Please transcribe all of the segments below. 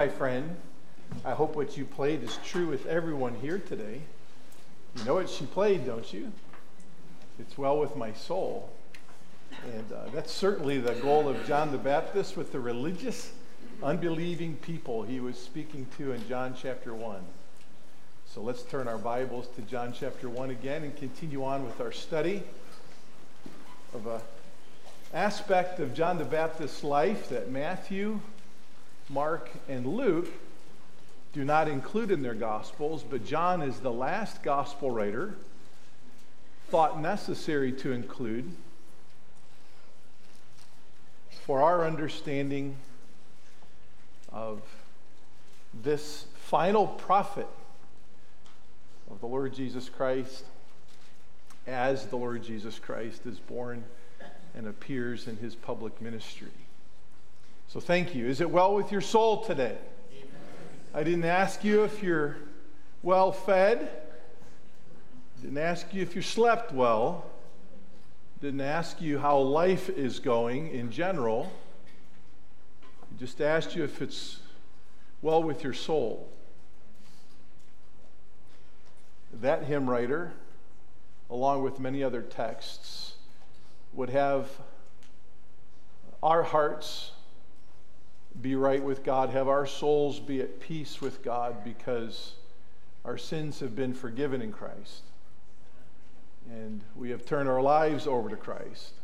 My friend, I hope what you played is true with everyone here today. You know what she played, don't you? It's well with my soul. And uh, that's certainly the goal of John the Baptist with the religious, unbelieving people he was speaking to in John chapter 1. So let's turn our Bibles to John chapter 1 again and continue on with our study of an aspect of John the Baptist's life that Matthew, Mark, and Luke do not include in their Gospels, but John is the last Gospel writer thought necessary to include for our understanding of this final prophet of the Lord Jesus Christ as the Lord Jesus Christ is born and appears in his public ministry. So thank you. Is it well with your soul today? Amen. I didn't ask you if you're well fed. Didn't ask you if you slept well. Didn't ask you how life is going in general. I just asked you if it's well with your soul. That hymn writer, along with many other texts, would have our hearts be right with God, have our souls be at peace with God because our sins have been forgiven in Christ. And we have turned our lives over to Christ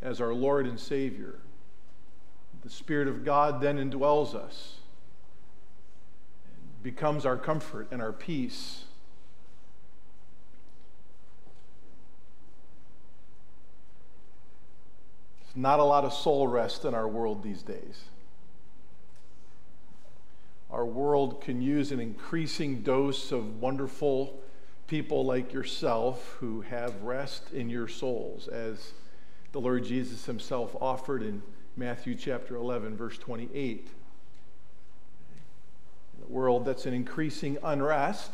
as our Lord and Savior. The Spirit of God then indwells us, and becomes our comfort and our peace. There's not a lot of soul rest in our world these days our world can use an increasing dose of wonderful people like yourself who have rest in your souls, as the Lord Jesus himself offered in Matthew chapter 11, verse 28. In a world that's an increasing unrest,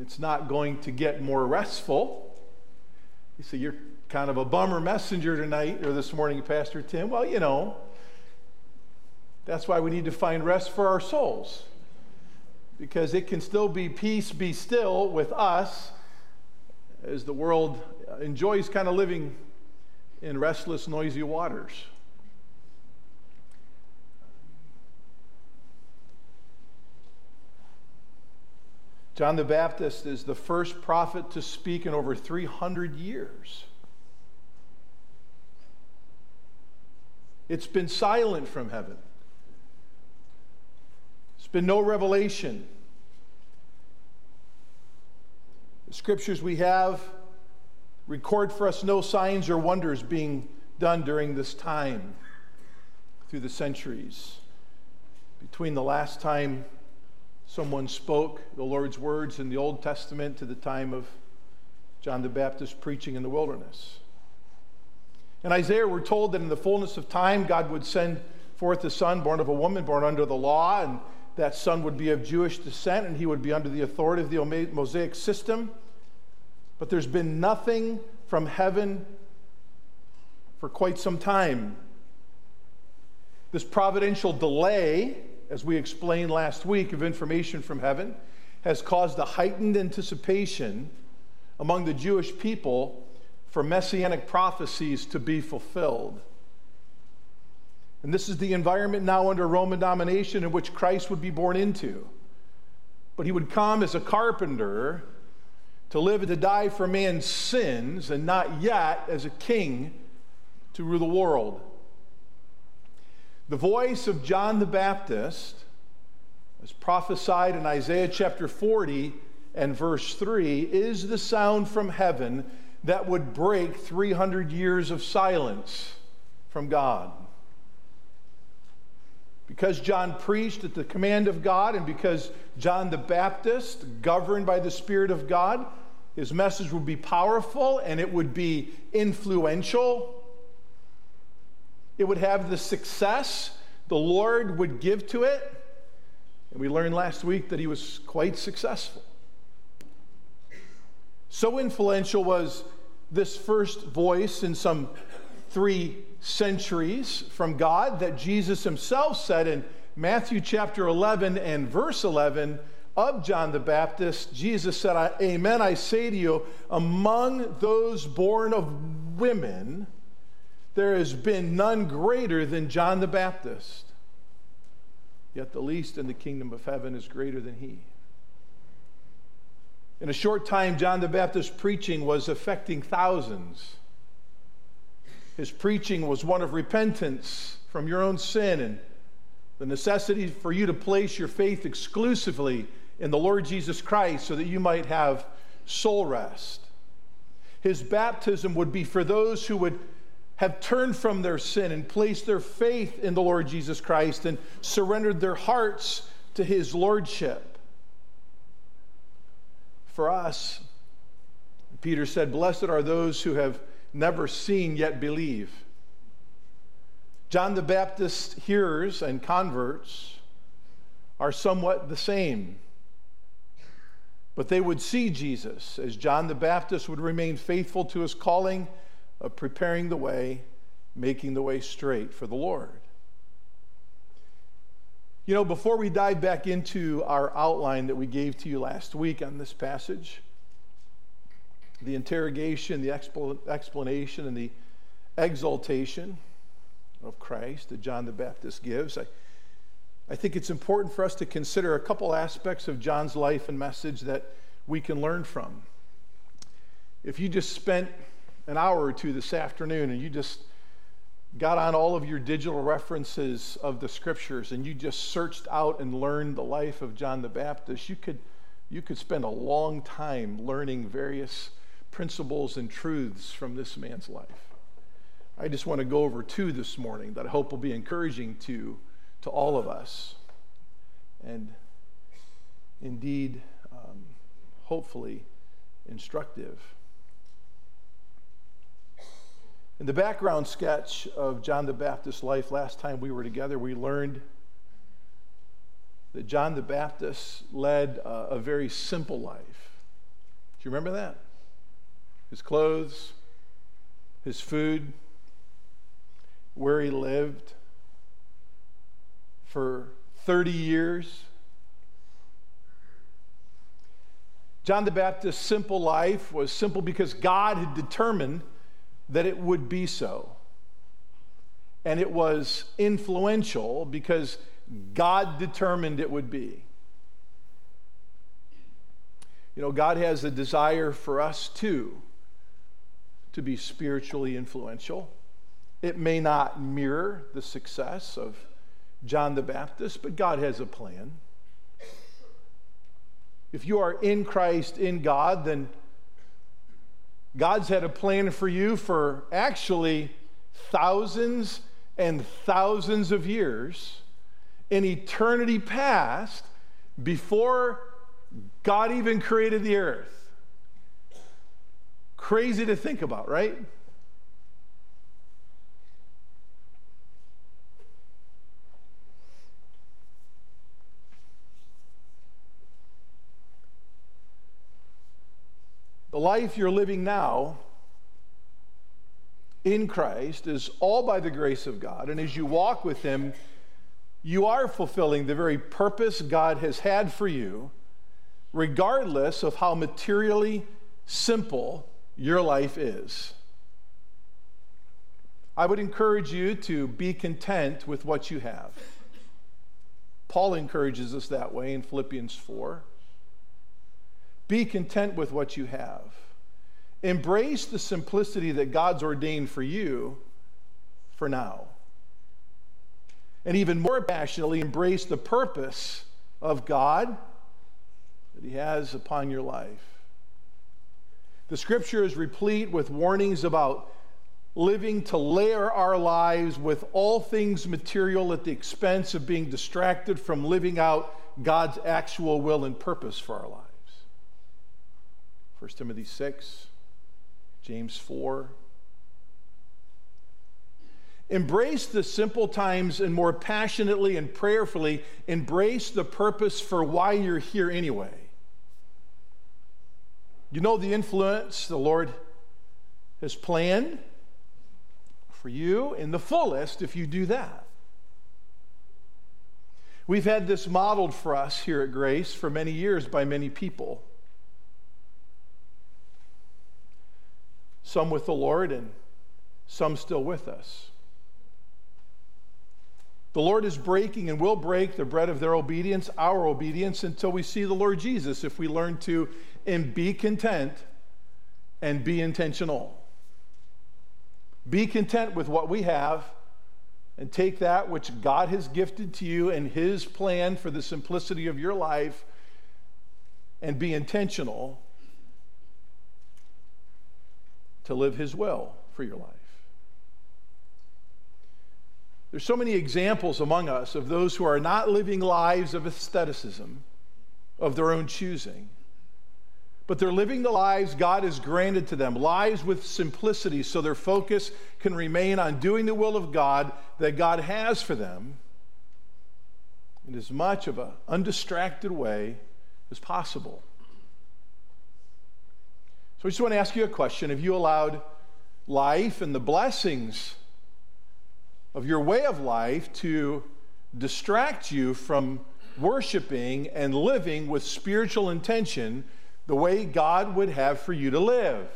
it's not going to get more restful. You say, You're kind of a bummer messenger tonight or this morning, Pastor Tim. Well, you know, that's why we need to find rest for our souls. Because it can still be peace, be still with us as the world enjoys kind of living in restless, noisy waters. John the Baptist is the first prophet to speak in over 300 years. It's been silent from heaven. There's been no revelation. The scriptures we have record for us no signs or wonders being done during this time through the centuries. Between the last time someone spoke the Lord's words in the Old Testament to the time of John the Baptist preaching in the wilderness. In Isaiah, we're told that in the fullness of time, God would send forth a son born of a woman, born under the law, and that son would be of Jewish descent and he would be under the authority of the Mosaic system. But there's been nothing from heaven for quite some time. This providential delay, as we explained last week, of information from heaven has caused a heightened anticipation among the Jewish people for messianic prophecies to be fulfilled. And this is the environment now under Roman domination in which Christ would be born into. But he would come as a carpenter to live and to die for man's sins, and not yet as a king to rule the world. The voice of John the Baptist, as prophesied in Isaiah chapter 40 and verse 3, is the sound from heaven that would break 300 years of silence from God. Because John preached at the command of God and because John the Baptist, governed by the Spirit of God, his message would be powerful and it would be influential. It would have the success the Lord would give to it. And we learned last week that he was quite successful. So influential was this first voice in some three centuries from God that Jesus himself said in Matthew chapter 11 and verse 11 of John the Baptist, Jesus said, Amen, I say to you, among those born of women, there has been none greater than John the Baptist. Yet the least in the kingdom of heaven is greater than he. In a short time, John the Baptist's preaching was affecting thousands. His preaching was one of repentance from your own sin and the necessity for you to place your faith exclusively in the Lord Jesus Christ so that you might have soul rest. His baptism would be for those who would have turned from their sin and placed their faith in the Lord Jesus Christ and surrendered their hearts to his lordship. For us, Peter said, Blessed are those who have never seen yet believe. John the Baptist's hearers and converts are somewhat the same. But they would see Jesus as John the Baptist would remain faithful to his calling of preparing the way, making the way straight for the Lord. You know, before we dive back into our outline that we gave to you last week on this passage, the interrogation, the explanation, and the exaltation of Christ that John the Baptist gives, I I think it's important for us to consider a couple aspects of John's life and message that we can learn from. If you just spent an hour or two this afternoon and you just got on all of your digital references of the scriptures and you just searched out and learned the life of John the Baptist, you could, you could spend a long time learning various principles and truths from this man's life. I just want to go over two this morning that I hope will be encouraging to to all of us. And indeed, um, hopefully, instructive. In the background sketch of John the Baptist's life, last time we were together, we learned that John the Baptist led a, a very simple life. Do you remember that? His clothes, his food, where he lived, for 30 years. John the Baptist's simple life was simple because God had determined that it would be so. And it was influential because God determined it would be. You know, God has a desire for us too to be spiritually influential. It may not mirror the success of John the Baptist, but God has a plan. If you are in Christ, in God, then God's had a plan for you for actually thousands and thousands of years in eternity past before God even created the earth. Crazy to think about, right? The life you're living now in Christ is all by the grace of God. And as you walk with Him, you are fulfilling the very purpose God has had for you, regardless of how materially simple your life is. I would encourage you to be content with what you have. Paul encourages us that way in Philippians 4. Be content with what you have. Embrace the simplicity that God's ordained for you for now. And even more passionately, embrace the purpose of God that He has upon your life. The scripture is replete with warnings about living to layer our lives with all things material at the expense of being distracted from living out God's actual will and purpose for our lives. 1 Timothy 6, James 4. Embrace the simple times and more passionately and prayerfully embrace the purpose for why you're here anyway. You know the influence the Lord has planned for you in the fullest if you do that. We've had this modeled for us here at Grace for many years by many people. Some with the Lord and some still with us. The Lord is breaking and will break the bread of their obedience, our obedience, until we see the Lord Jesus if we learn to and be content and be intentional. Be content with what we have and take that which God has gifted to you and His plan for the simplicity of your life and be intentional to live His will for your life. There's so many examples among us of those who are not living lives of asceticism, of their own choosing, but they're living the lives God has granted to them, lives with simplicity, so their focus can remain on doing the will of God that God has for them in as much of an undistracted way as possible. So I just want to ask you a question. Have you allowed life and the blessings of your way of life to distract you from worshiping and living with spiritual intention the way God would have for you to live.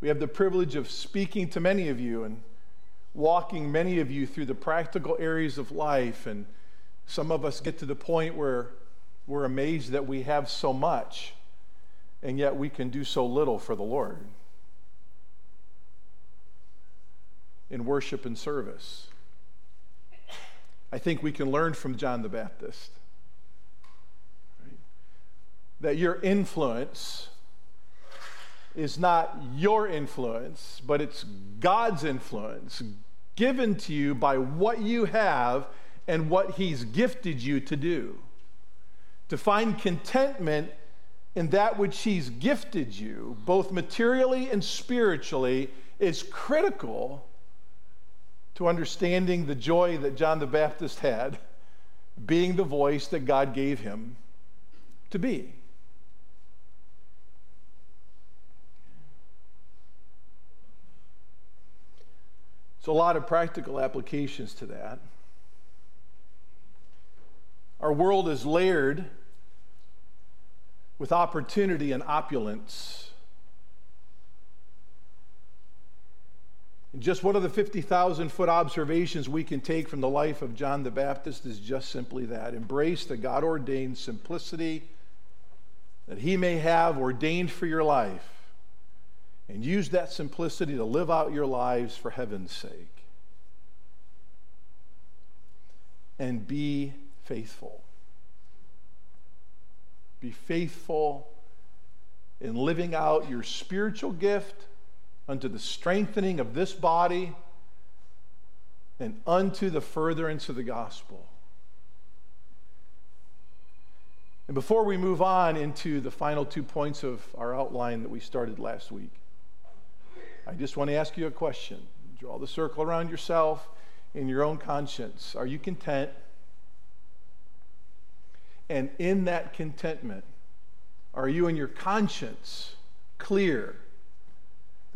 We have the privilege of speaking to many of you and walking many of you through the practical areas of life. And some of us get to the point where we're amazed that we have so much, and yet we can do so little for the Lord. In worship and service. I think we can learn from John the Baptist right? that your influence is not your influence, but it's God's influence given to you by what you have and what He's gifted you to do. To find contentment in that which He's gifted you, both materially and spiritually, is critical to understanding the joy that John the Baptist had, being the voice that God gave him to be. So, a lot of practical applications to that. Our world is layered with opportunity and opulence. Just one of the 50,000 foot observations we can take from the life of John the Baptist is just simply that embrace the God ordained simplicity that He may have ordained for your life, and use that simplicity to live out your lives for heaven's sake. And be faithful. Be faithful in living out your spiritual gift unto the strengthening of this body and unto the furtherance of the gospel. And before we move on into the final two points of our outline that we started last week, I just want to ask you a question. Draw the circle around yourself in your own conscience. Are you content? And in that contentment, are you in your conscience clear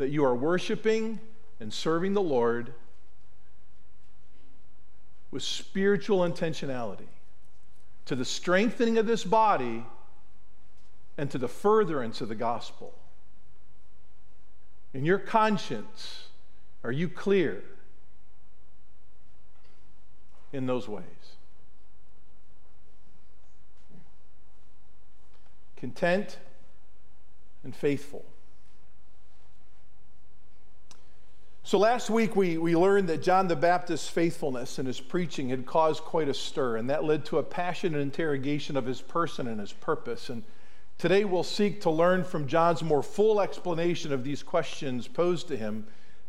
that you are worshiping and serving the Lord with spiritual intentionality to the strengthening of this body and to the furtherance of the gospel. In your conscience, are you clear in those ways? Content and faithful. So last week we, we learned that John the Baptist's faithfulness in his preaching had caused quite a stir, and that led to a passionate interrogation of his person and his purpose. And today we'll seek to learn from John's more full explanation of these questions posed to him,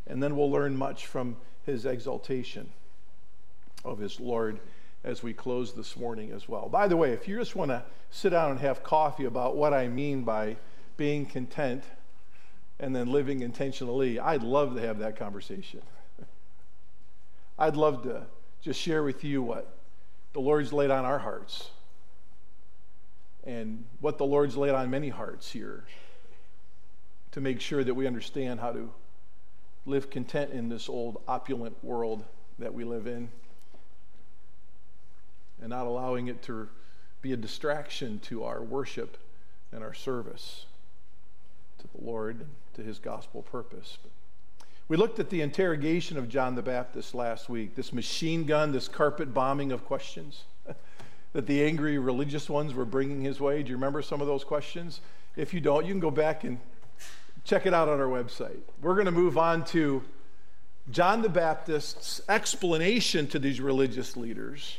and then we'll learn much from his exaltation of his Lord as we close this morning as well. By the way, if you just want to sit down and have coffee about what I mean by being content, and then living intentionally, I'd love to have that conversation. I'd love to just share with you what the Lord's laid on our hearts and what the Lord's laid on many hearts here to make sure that we understand how to live content in this old opulent world that we live in and not allowing it to be a distraction to our worship and our service to the Lord to his gospel purpose. We looked at the interrogation of John the Baptist last week, this machine gun, this carpet bombing of questions that the angry religious ones were bringing his way. Do you remember some of those questions? If you don't, you can go back and check it out on our website. We're going to move on to John the Baptist's explanation to these religious leaders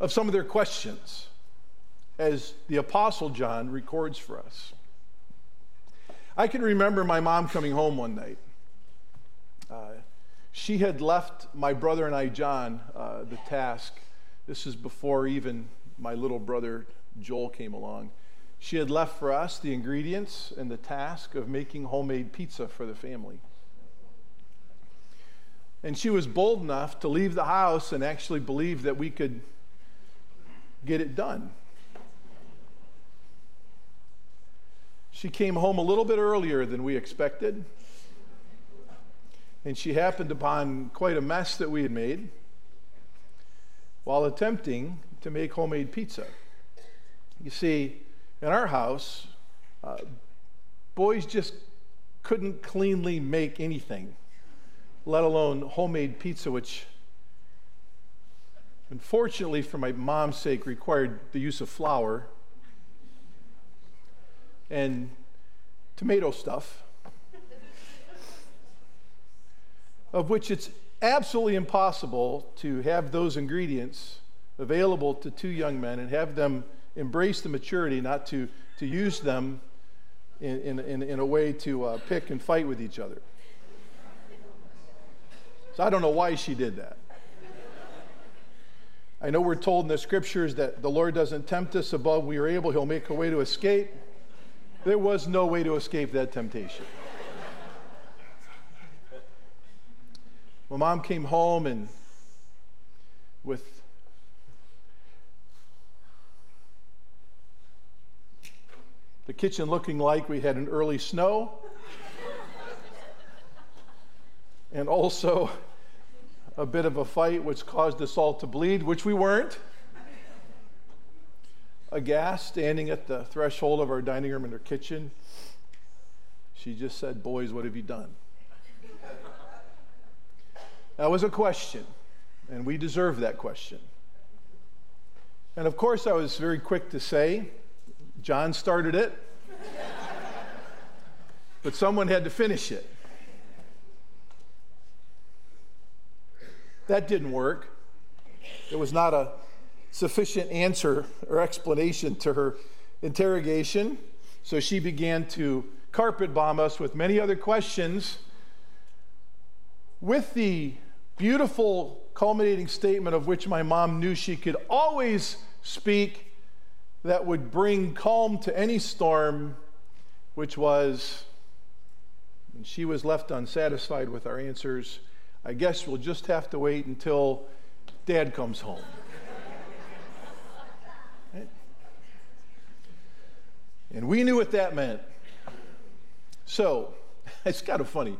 of some of their questions, as the Apostle John records for us. I can remember my mom coming home one night. Uh, she had left my brother and I, John, uh, the task. This is before even my little brother Joel came along. She had left for us the ingredients and the task of making homemade pizza for the family. And she was bold enough to leave the house and actually believe that we could get it done. She came home a little bit earlier than we expected. And she happened upon quite a mess that we had made while attempting to make homemade pizza. You see, in our house, uh, boys just couldn't cleanly make anything, let alone homemade pizza, which unfortunately, for my mom's sake, required the use of flour and tomato stuff, of which it's absolutely impossible to have those ingredients available to two young men and have them embrace the maturity not to, to use them in, in, in, a way to uh, pick and fight with each other. So I don't know why she did that. I know we're told in the scriptures that the Lord doesn't tempt us above we are able, He'll make a way to escape. There was no way to escape that temptation. My mom came home and with the kitchen looking like we had an early snow and also a bit of a fight which caused us all to bleed, which we weren't aghast, standing at the threshold of our dining room in her kitchen. She just said, Boys, what have you done? That was a question, and we deserve that question. And of course, I was very quick to say, John started it, but someone had to finish it. That didn't work. It was not a sufficient answer or explanation to her interrogation. So she began to carpet bomb us with many other questions with the beautiful culminating statement of which my mom knew she could always speak that would bring calm to any storm, which was, and she was left unsatisfied with our answers. I guess we'll just have to wait until dad comes home. And we knew what that meant. So, it's kind of funny.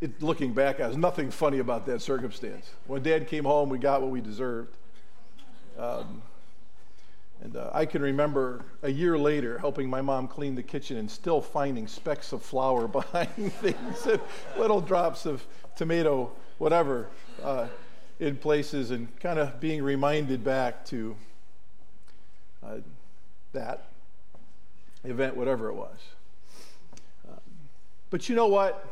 It, looking back, there's nothing funny about that circumstance. When dad came home, we got what we deserved. Um, and uh, I can remember a year later helping my mom clean the kitchen and still finding specks of flour behind things and little drops of tomato, whatever, uh, in places, and kind of being reminded back to uh, that event, whatever it was. Um, but you know what?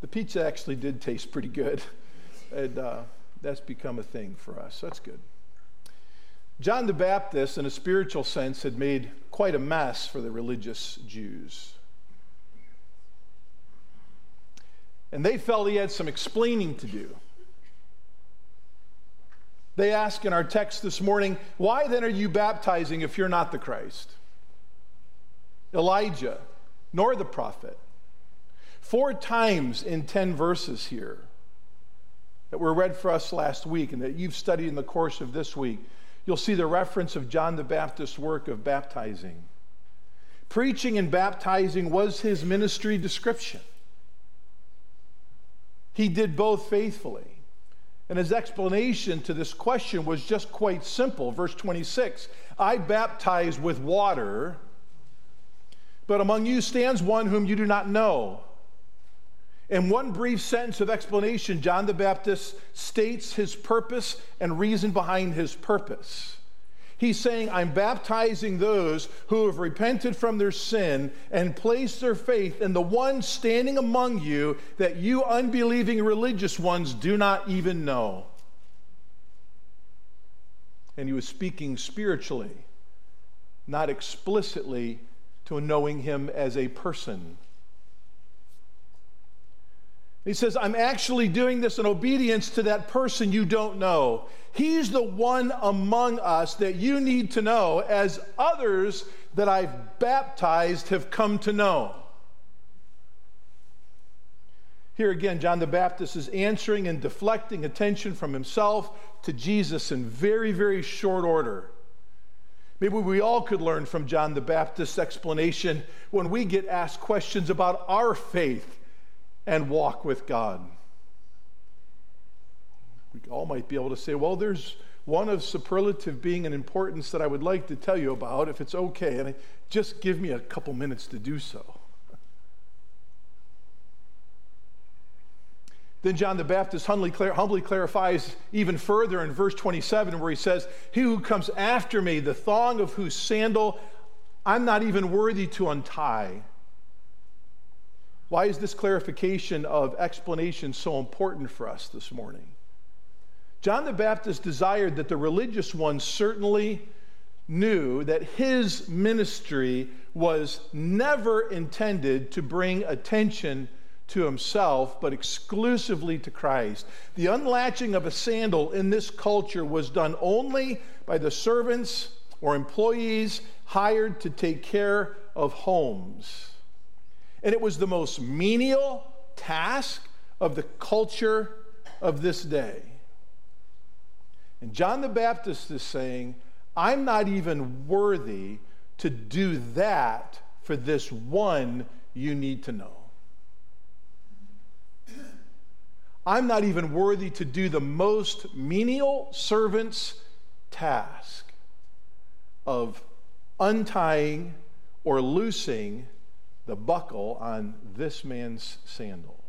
The pizza actually did taste pretty good. And uh, that's become a thing for us. That's good. John the Baptist, in a spiritual sense, had made quite a mess for the religious Jews. And they felt he had some explaining to do. They ask in our text this morning, Why then are you baptizing if you're not the Christ? Elijah, nor the prophet. Four times in 10 verses here that were read for us last week and that you've studied in the course of this week, you'll see the reference of John the Baptist's work of baptizing. Preaching and baptizing was his ministry description. He did both faithfully. And his explanation to this question was just quite simple. Verse 26 I baptize with water, but among you stands one whom you do not know. In one brief sentence of explanation, John the Baptist states his purpose and reason behind his purpose. He's saying, I'm baptizing those who have repented from their sin and placed their faith in the one standing among you that you unbelieving religious ones do not even know. And he was speaking spiritually, not explicitly to knowing him as a person. He says, I'm actually doing this in obedience to that person you don't know. He's the one among us that you need to know, as others that I've baptized have come to know. Here again, John the Baptist is answering and deflecting attention from himself to Jesus in very, very short order. Maybe we all could learn from John the Baptist's explanation when we get asked questions about our faith and walk with God. We all might be able to say, well, there's one of superlative being and importance that I would like to tell you about, if it's okay, and just give me a couple minutes to do so. Then John the Baptist humbly, humbly, clarifies even further in verse 27, where he says, He who comes after me, the thong of whose sandal I'm not even worthy to untie. Why is this clarification of explanation so important for us this morning? John the Baptist desired that the religious ones certainly knew that his ministry was never intended to bring attention to himself, but exclusively to Christ. The unlatching of a sandal in this culture was done only by the servants or employees hired to take care of homes. And it was the most menial task of the culture of this day. And John the Baptist is saying, I'm not even worthy to do that for this one you need to know. I'm not even worthy to do the most menial servant's task of untying or loosing the buckle on this man's sandal.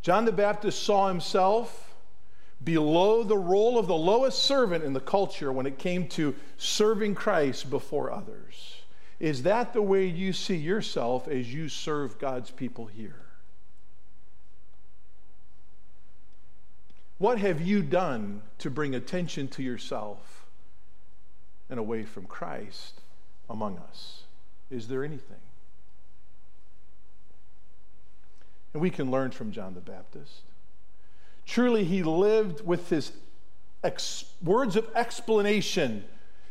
John the Baptist saw himself below the role of the lowest servant in the culture when it came to serving Christ before others. Is that the way you see yourself as you serve God's people here? What have you done to bring attention to yourself and away from Christ among us? Is there anything? And we can learn from John the Baptist. Truly, he lived with his ex- words of explanation,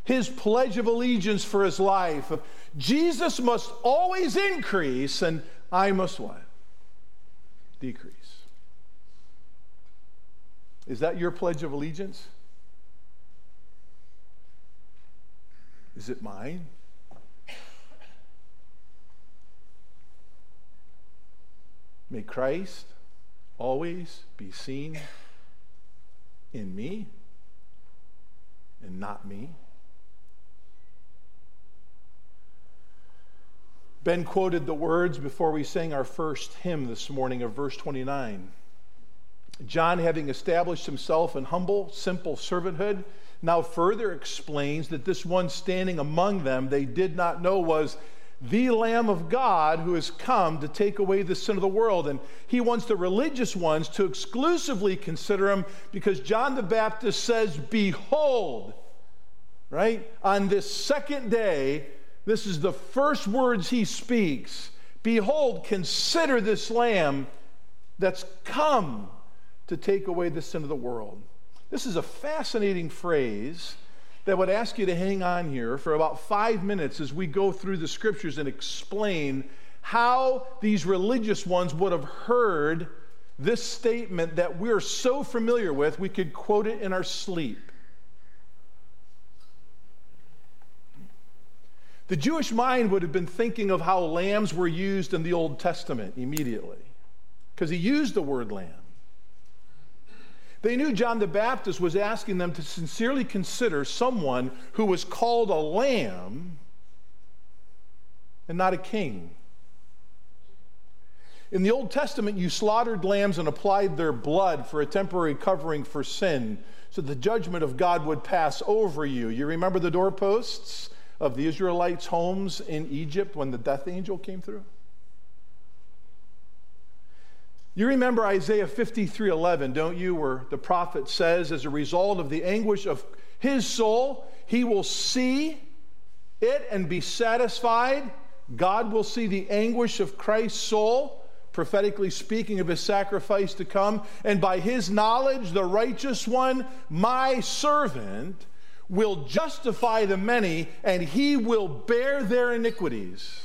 his pledge of allegiance for his life. Jesus must always increase, and I must what? Decrease. Is that your pledge of allegiance? Is it mine? May Christ always be seen in me and not me. Ben quoted the words before we sang our first hymn this morning of verse 29. John, having established himself in humble, simple servanthood, now further explains that this one standing among them they did not know was the Lamb of God who has come to take away the sin of the world. And he wants the religious ones to exclusively consider him because John the Baptist says, Behold, right? On this second day, this is the first words he speaks. Behold, consider this Lamb that's come to take away the sin of the world. This is a fascinating phrase that would ask you to hang on here for about five minutes as we go through the scriptures and explain how these religious ones would have heard this statement that we're so familiar with, we could quote it in our sleep. The Jewish mind would have been thinking of how lambs were used in the Old Testament immediately, because he used the word lamb. They knew John the Baptist was asking them to sincerely consider someone who was called a lamb and not a king. In the Old Testament, you slaughtered lambs and applied their blood for a temporary covering for sin so the judgment of God would pass over you. You remember the doorposts? of the Israelites' homes in Egypt when the death angel came through? You remember Isaiah 53 11, don't you, where the prophet says, as a result of the anguish of his soul, he will see it and be satisfied. God will see the anguish of Christ's soul, prophetically speaking of his sacrifice to come. And by his knowledge, the righteous one, my servant, will justify the many, and he will bear their iniquities.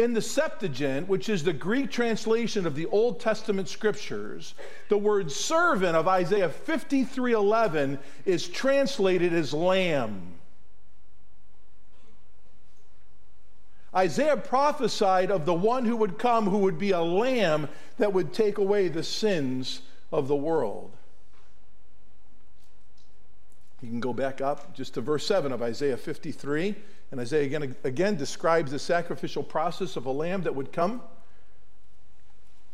In the Septuagint, which is the Greek translation of the Old Testament scriptures, the word servant of Isaiah 53:11 is translated as lamb. Isaiah prophesied of the one who would come who would be a lamb that would take away the sins of the world. You can go back up just to verse 7 of Isaiah 53. And Isaiah again, again describes the sacrificial process of a lamb that would come.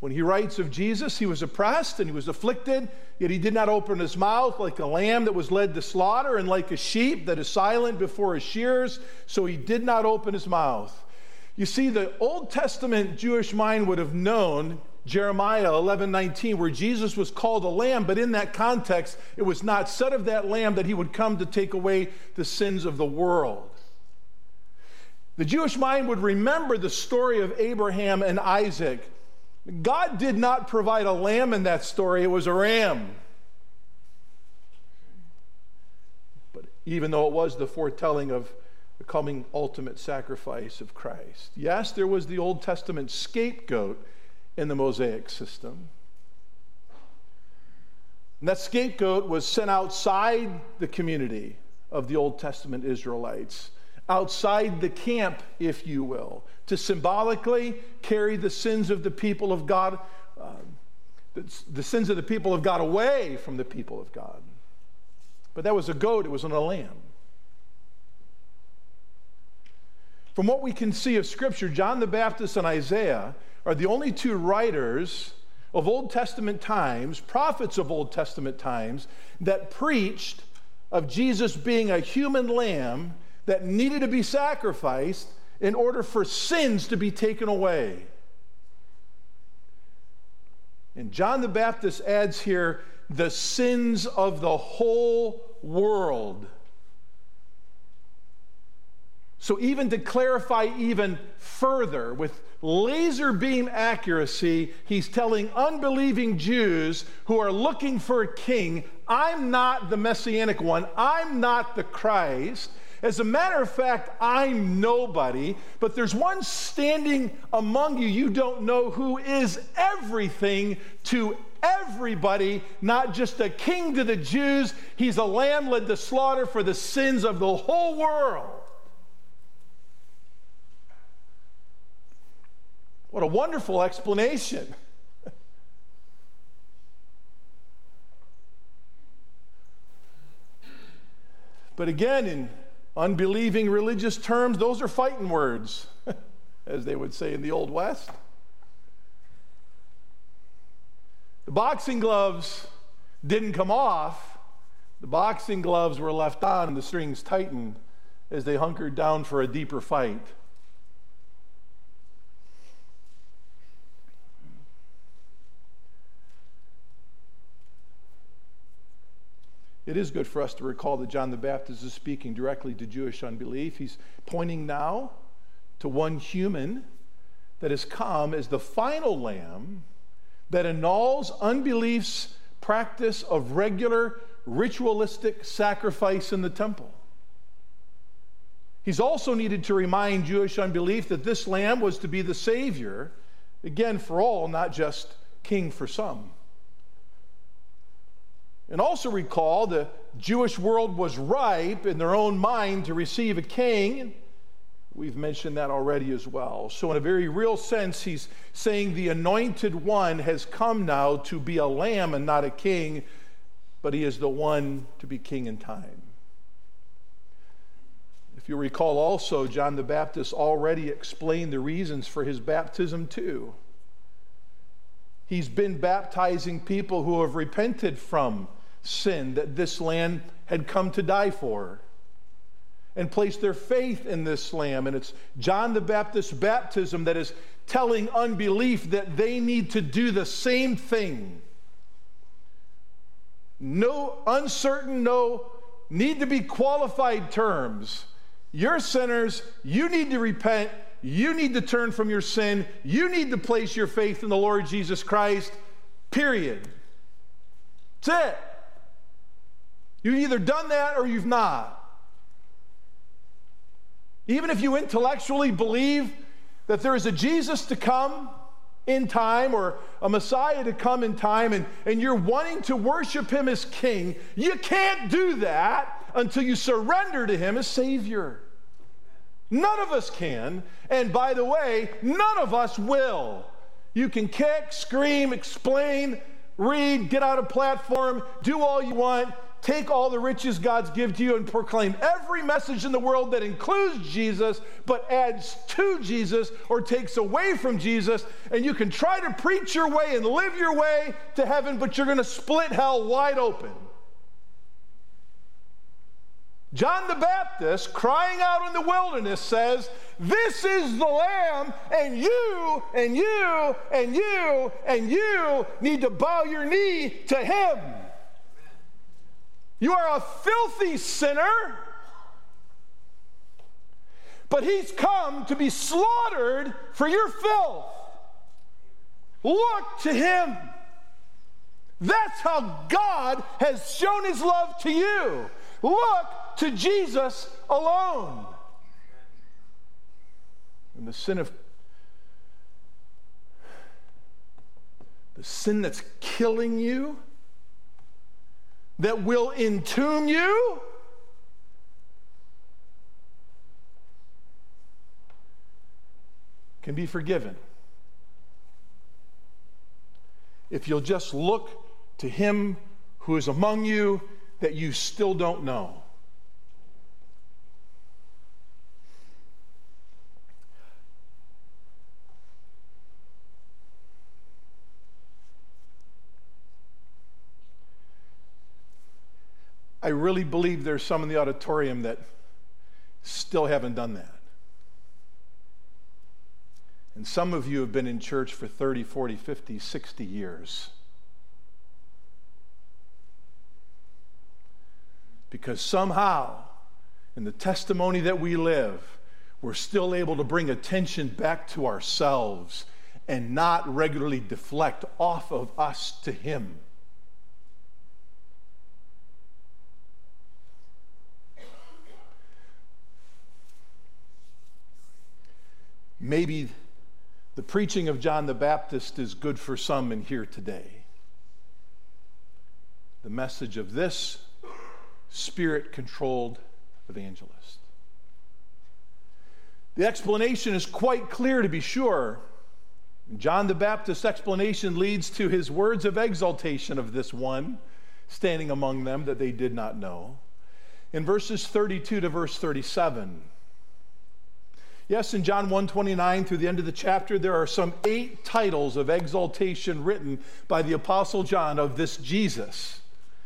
When he writes of Jesus, he was oppressed and he was afflicted, yet he did not open his mouth like a lamb that was led to slaughter and like a sheep that is silent before his shears, so he did not open his mouth. You see, the Old Testament Jewish mind would have known Jeremiah 11 19, where Jesus was called a lamb, but in that context, it was not said of that lamb that he would come to take away the sins of the world. The Jewish mind would remember the story of Abraham and Isaac. God did not provide a lamb in that story, it was a ram. But even though it was the foretelling of the coming ultimate sacrifice of Christ. Yes, there was the Old Testament scapegoat in the Mosaic system. And that scapegoat was sent outside the community of the Old Testament Israelites, outside the camp, if you will, to symbolically carry the sins of the people of God, uh, the, the sins of the people of God away from the people of God. But that was a goat, it wasn't a lamb. From what we can see of Scripture, John the Baptist and Isaiah are the only two writers of Old Testament times, prophets of Old Testament times, that preached of Jesus being a human lamb that needed to be sacrificed in order for sins to be taken away. And John the Baptist adds here the sins of the whole world. So, even to clarify even further, with laser beam accuracy, he's telling unbelieving Jews who are looking for a king, I'm not the messianic one, I'm not the Christ. As a matter of fact, I'm nobody, but there's one standing among you you don't know who is everything to everybody, not just a king to the Jews. He's a lamb led to slaughter for the sins of the whole world. What a wonderful explanation. but again, in unbelieving religious terms, those are fighting words, as they would say in the Old West. The boxing gloves didn't come off, the boxing gloves were left on and the strings tightened as they hunkered down for a deeper fight. It is good for us to recall that John the Baptist is speaking directly to Jewish unbelief. He's pointing now to one human that has come as the final lamb that annuls unbelief's practice of regular ritualistic sacrifice in the temple. He's also needed to remind Jewish unbelief that this lamb was to be the Savior, again, for all, not just king for some. And also recall the Jewish world was ripe in their own mind to receive a king. We've mentioned that already as well. So, in a very real sense, he's saying the anointed one has come now to be a lamb and not a king, but he is the one to be king in time. If you recall, also, John the Baptist already explained the reasons for his baptism, too. He's been baptizing people who have repented from sin that this land had come to die for and placed their faith in this lamb. And it's John the Baptist's baptism that is telling unbelief that they need to do the same thing. No uncertain, no need to be qualified terms. You're sinners, you need to repent, you need to turn from your sin. You need to place your faith in the Lord Jesus Christ, period. That's it. You've either done that or you've not. Even if you intellectually believe that there is a Jesus to come in time or a Messiah to come in time and, and you're wanting to worship him as king, you can't do that until you surrender to him as Savior. None of us can. And by the way, none of us will. You can kick, scream, explain, read, get out a platform, do all you want, take all the riches God's give to you and proclaim every message in the world that includes Jesus but adds to Jesus or takes away from Jesus. And you can try to preach your way and live your way to heaven, but you're going to split hell wide open. John the Baptist, crying out in the wilderness, says, This is the Lamb, and you, and you, and you, and you need to bow your knee to him. You are a filthy sinner, but he's come to be slaughtered for your filth. Look to him. That's how God has shown his love to you. Look to Jesus alone. And the sin of the sin that's killing you, that will entomb you, can be forgiven. If you'll just look to Him who is among you that you still don't know. I really believe there's some in the auditorium that still haven't done that. And some of you have been in church for 30, 40, 50, 60 years. Because somehow, in the testimony that we live, we're still able to bring attention back to ourselves and not regularly deflect off of us to Him. Maybe the preaching of John the Baptist is good for some in here today. The message of this spirit controlled evangelist. The explanation is quite clear to be sure. John the Baptist's explanation leads to his words of exaltation of this one standing among them that they did not know. In verses 32 to verse 37, Yes, in John 129 through the end of the chapter, there are some eight titles of exaltation written by the Apostle John of this Jesus,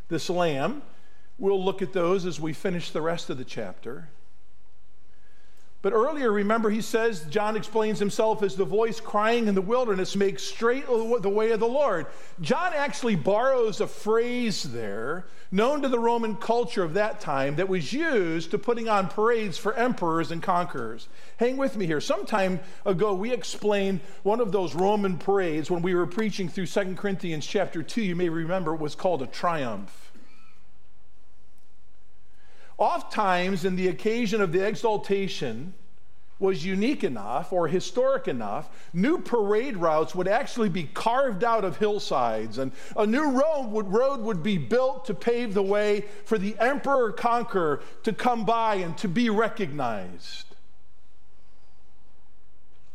this Lamb. We'll look at those as we finish the rest of the chapter. But earlier, remember, he says, John explains himself as the voice crying in the wilderness, make straight the way of the Lord. John actually borrows a phrase there, known to the Roman culture of that time, that was used to putting on parades for emperors and conquerors. Hang with me here. Some time ago, we explained one of those Roman parades when we were preaching through 2 Corinthians chapter 2. You may remember it was called a triumph. Oftentimes, in the occasion of the exaltation was unique enough or historic enough, new parade routes would actually be carved out of hillsides, and a new road would, road would be built to pave the way for the emperor conqueror to come by and to be recognized.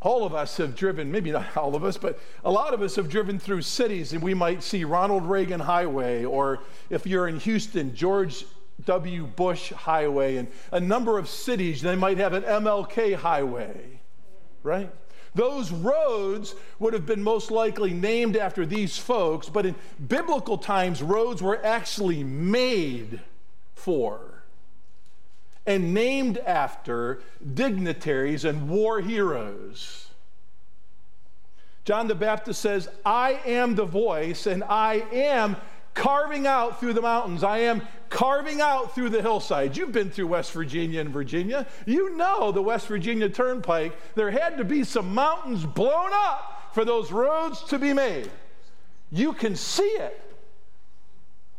All of us have driven, maybe not all of us, but a lot of us have driven through cities, and we might see Ronald Reagan Highway, or if you're in Houston, George W. Bush Highway, and a number of cities, they might have an MLK Highway, right? Those roads would have been most likely named after these folks, but in biblical times, roads were actually made for and named after dignitaries and war heroes. John the Baptist says, I am the voice, and I am carving out through the mountains. I am carving out through the hillsides. You've been through West Virginia and Virginia. You know the West Virginia Turnpike. There had to be some mountains blown up for those roads to be made. You can see it.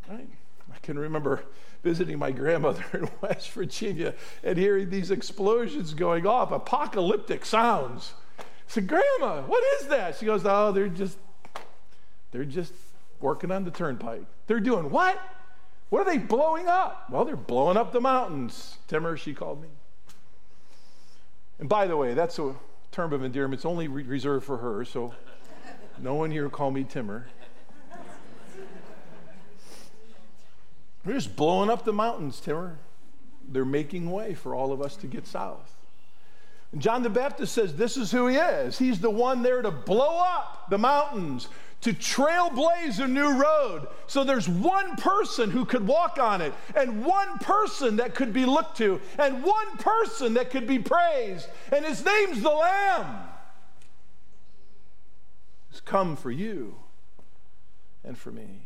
Right? I can remember visiting my grandmother in West Virginia and hearing these explosions going off, apocalyptic sounds. I said, Grandma, what is that? She goes, Oh, they're just, they're just working on the turnpike. They're doing what? What are they blowing up? Well, they're blowing up the mountains. Timmer, she called me. And by the way, that's a term of endearment. It's only re- reserved for her, so no one here call me Timmer. They're just blowing up the mountains, Timmer. They're making way for all of us to get south. And John the Baptist says this is who he is. He's the one there to blow up the mountains, to trailblaze a new road. So there's one person who could walk on it, and one person that could be looked to, and one person that could be praised. And his name's the Lamb. He's come for you and for me.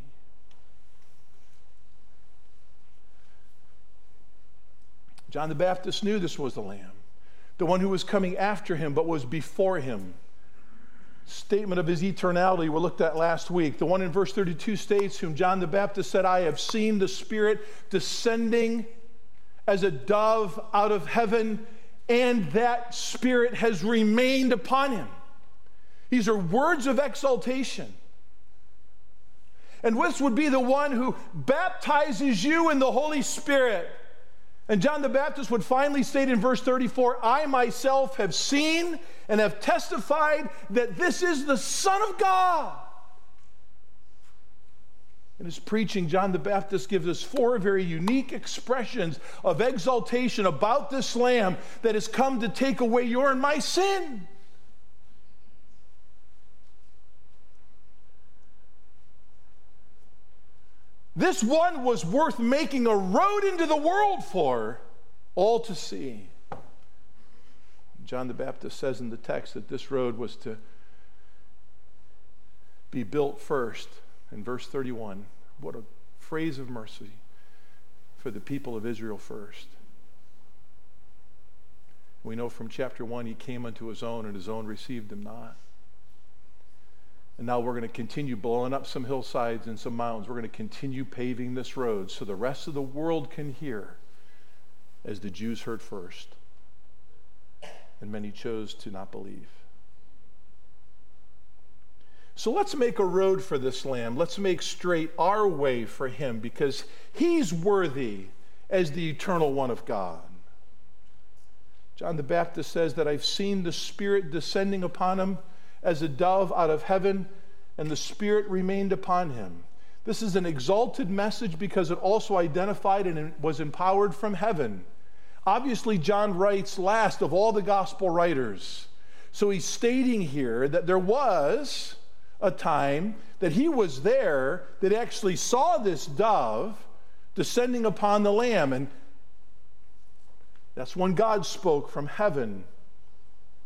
John the Baptist knew this was the Lamb, the one who was coming after him but was before him. Statement of his eternality we looked at last week. The one in verse 32 states, Whom John the Baptist said, I have seen the Spirit descending as a dove out of heaven, and that Spirit has remained upon him. These are words of exaltation. And this would be the one who baptizes you in the Holy Spirit and John the Baptist would finally state in verse 34 I myself have seen and have testified that this is the Son of God. In his preaching, John the Baptist gives us four very unique expressions of exaltation about this Lamb that has come to take away your and my sin. This one was worth making a road into the world for, all to see. John the Baptist says in the text that this road was to be built first in verse 31. What a phrase of mercy for the people of Israel first. We know from chapter 1 he came unto his own, and his own received him not. And now we're going to continue blowing up some hillsides and some mountains. We're going to continue paving this road so the rest of the world can hear as the Jews heard first. And many chose to not believe. So let's make a road for this lamb. Let's make straight our way for him because he's worthy as the eternal one of God. John the Baptist says that I've seen the Spirit descending upon him as a dove out of heaven, and the Spirit remained upon him. This is an exalted message because it also identified and was empowered from heaven. Obviously, John writes last of all the gospel writers. So he's stating here that there was a time that he was there that actually saw this dove descending upon the lamb. And that's when God spoke from heaven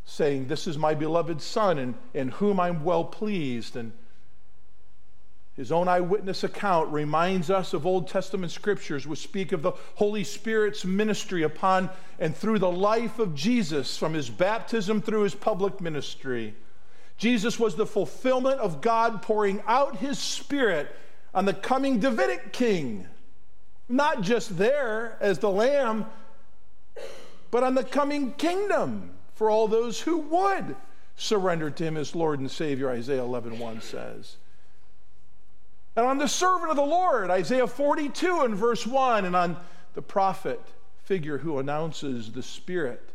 saying, This is my beloved Son, in, in whom I'm well pleased. And his own eyewitness account reminds us of Old Testament scriptures which speak of the Holy Spirit's ministry upon and through the life of Jesus from his baptism through his public ministry. Jesus was the fulfillment of God pouring out his Spirit on the coming Davidic king, not just there as the Lamb, but on the coming kingdom for all those who would surrender to him as Lord and Savior, Isaiah 11 1 says. And on the servant of the Lord, Isaiah 42 and verse 1, and on the prophet figure who announces the Spirit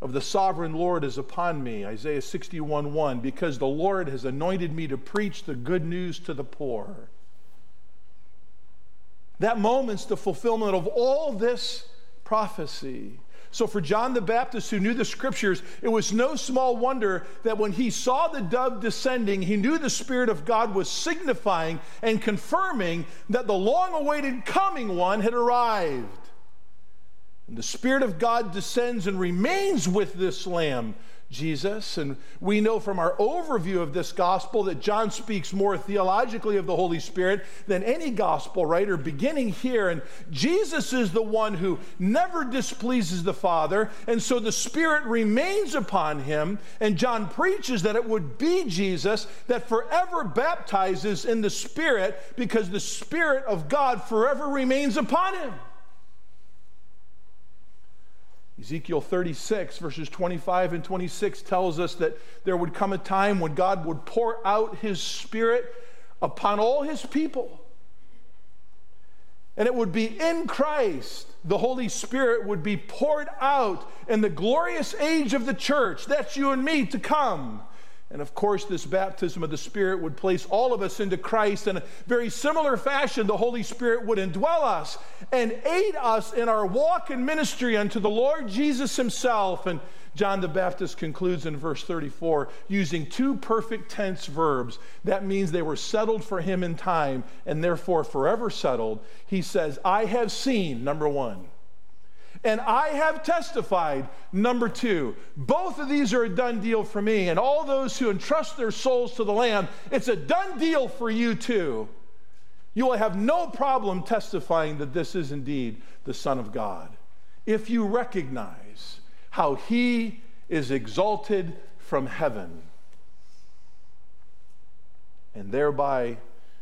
of the sovereign Lord is upon me, Isaiah 61 1, because the Lord has anointed me to preach the good news to the poor. That moment's the fulfillment of all this prophecy. So, for John the Baptist, who knew the scriptures, it was no small wonder that when he saw the dove descending, he knew the Spirit of God was signifying and confirming that the long awaited coming one had arrived. And the Spirit of God descends and remains with this lamb Jesus. And we know from our overview of this gospel that John speaks more theologically of the Holy Spirit than any gospel writer, beginning here. And Jesus is the one who never displeases the Father. And so the Spirit remains upon him. And John preaches that it would be Jesus that forever baptizes in the Spirit because the Spirit of God forever remains upon him. Ezekiel 36, verses 25 and 26 tells us that there would come a time when God would pour out his spirit upon all his people. And it would be in Christ, the Holy Spirit would be poured out in the glorious age of the church. That's you and me to come. And of course, this baptism of the Spirit would place all of us into Christ. In a very similar fashion, the Holy Spirit would indwell us and aid us in our walk and ministry unto the Lord Jesus Himself. And John the Baptist concludes in verse 34 using two perfect tense verbs. That means they were settled for Him in time and therefore forever settled. He says, I have seen, number one. And I have testified, number two. Both of these are a done deal for me. And all those who entrust their souls to the Lamb, it's a done deal for you too. You will have no problem testifying that this is indeed the Son of God if you recognize how He is exalted from heaven. And thereby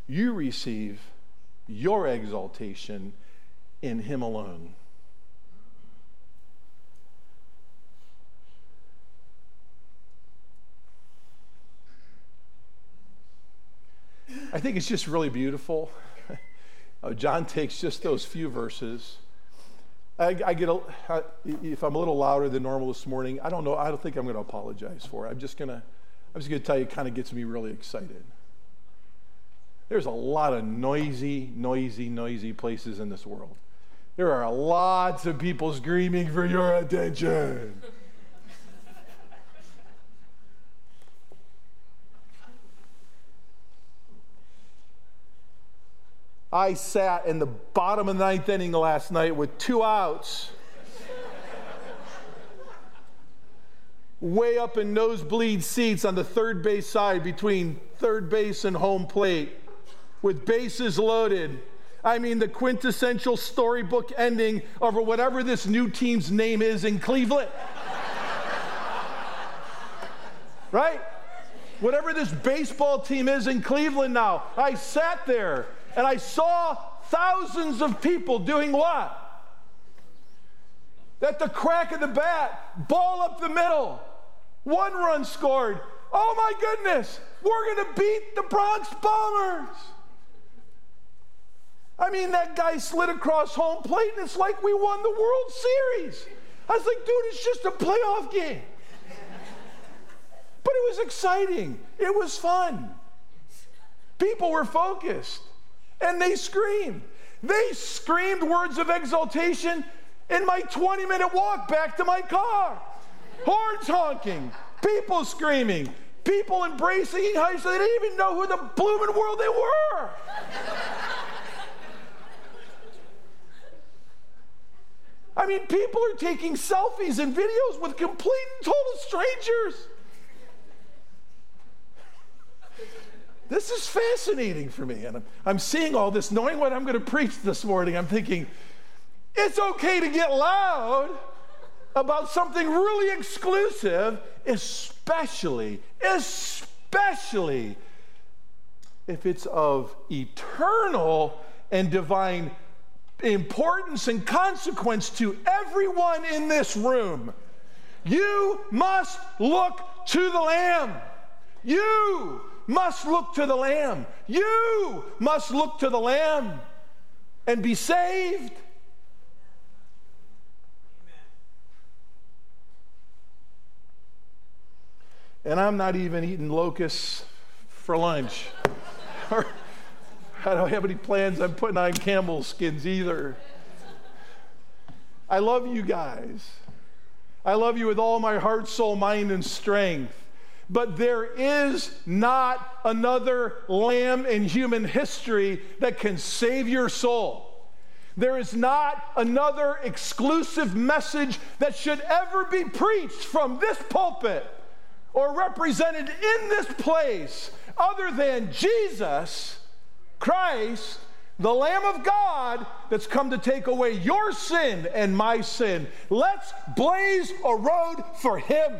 you receive your exaltation in Him alone. I think it's just really beautiful. uh, John takes just those few verses. I, I get a, I, if I'm a little louder than normal this morning, I don't know. I don't think I'm going to apologize for it. I'm just going to, I'm just going to tell you, it kind of gets me really excited. There's a lot of noisy, noisy, noisy places in this world. There are lots of people screaming for your attention. I sat in the bottom of the ninth inning last night with two outs. way up in nosebleed seats on the third base side between third base and home plate with bases loaded. I mean, the quintessential storybook ending of whatever this new team's name is in Cleveland. right? Whatever this baseball team is in Cleveland now. I sat there and I saw thousands of people doing what? At the crack of the bat, ball up the middle, one run scored. Oh my goodness, we're going to beat the Bronx Bombers. I mean, that guy slid across home plate, and it's like we won the World Series. I was like, dude, it's just a playoff game. But it was exciting, it was fun. People were focused and they screamed. They screamed words of exultation in my 20 minute walk back to my car. Horns honking, people screaming, people embracing each other. They didn't even know who the blooming world they were. I mean, people are taking selfies and videos with complete and total strangers. This is fascinating for me. And I'm, I'm seeing all this, knowing what I'm going to preach this morning. I'm thinking, it's okay to get loud about something really exclusive, especially, especially if it's of eternal and divine importance and consequence to everyone in this room. You must look to the Lamb. You must look to the Lamb. You must look to the Lamb and be saved. And I'm not even eating locusts for lunch. I don't have any plans I'm putting on camel skins either. I love you guys. I love you with all my heart, soul, mind, and strength. But there is not another lamb in human history that can save your soul. There is not another exclusive message that should ever be preached from this pulpit or represented in this place other than Jesus Christ, the Lamb of God that's come to take away your sin and my sin. Let's blaze a road for Him.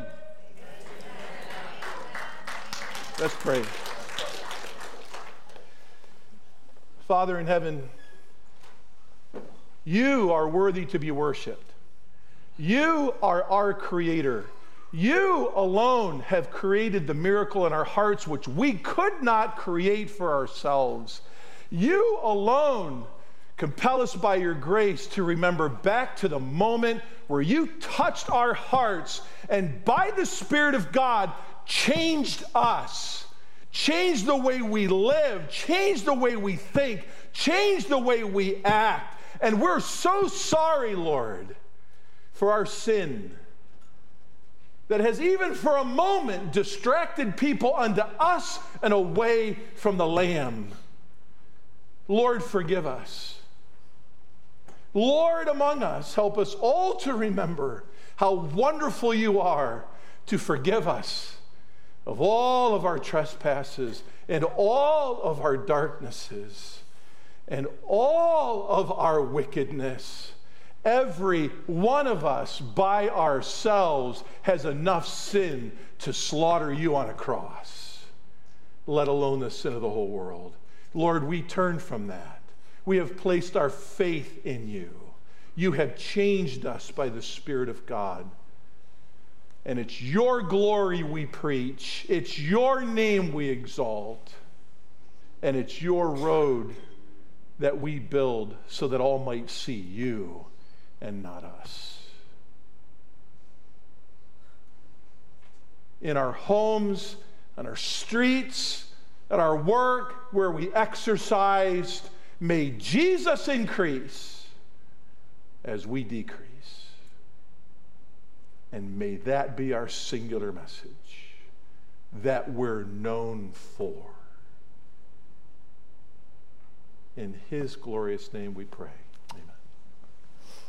Let's pray. Father in heaven, you are worthy to be worshiped. You are our creator. You alone have created the miracle in our hearts, which we could not create for ourselves. You alone compel us by your grace to remember back to the moment where you touched our hearts and by the Spirit of God changed us, changed the way we live, changed the way we think, changed the way we act. And we're so sorry, Lord, for our sin that has even for a moment distracted people unto us and away from the Lamb. Lord, forgive us. Lord, among us, help us all to remember how wonderful you are to forgive us of all of our trespasses and all of our darknesses and all of our wickedness. Every one of us by ourselves has enough sin to slaughter you on a cross, let alone the sin of the whole world. Lord, we turn from that. We have placed our faith in you. You have changed us by the Spirit of God. And it's your glory we preach, it's your name we exalt, and it's your road that we build so that all might see you and not us. In our homes, on our streets, at our work, where we exercised, may Jesus increase as we decrease. And may that be our singular message that we're known for. In his glorious name we pray.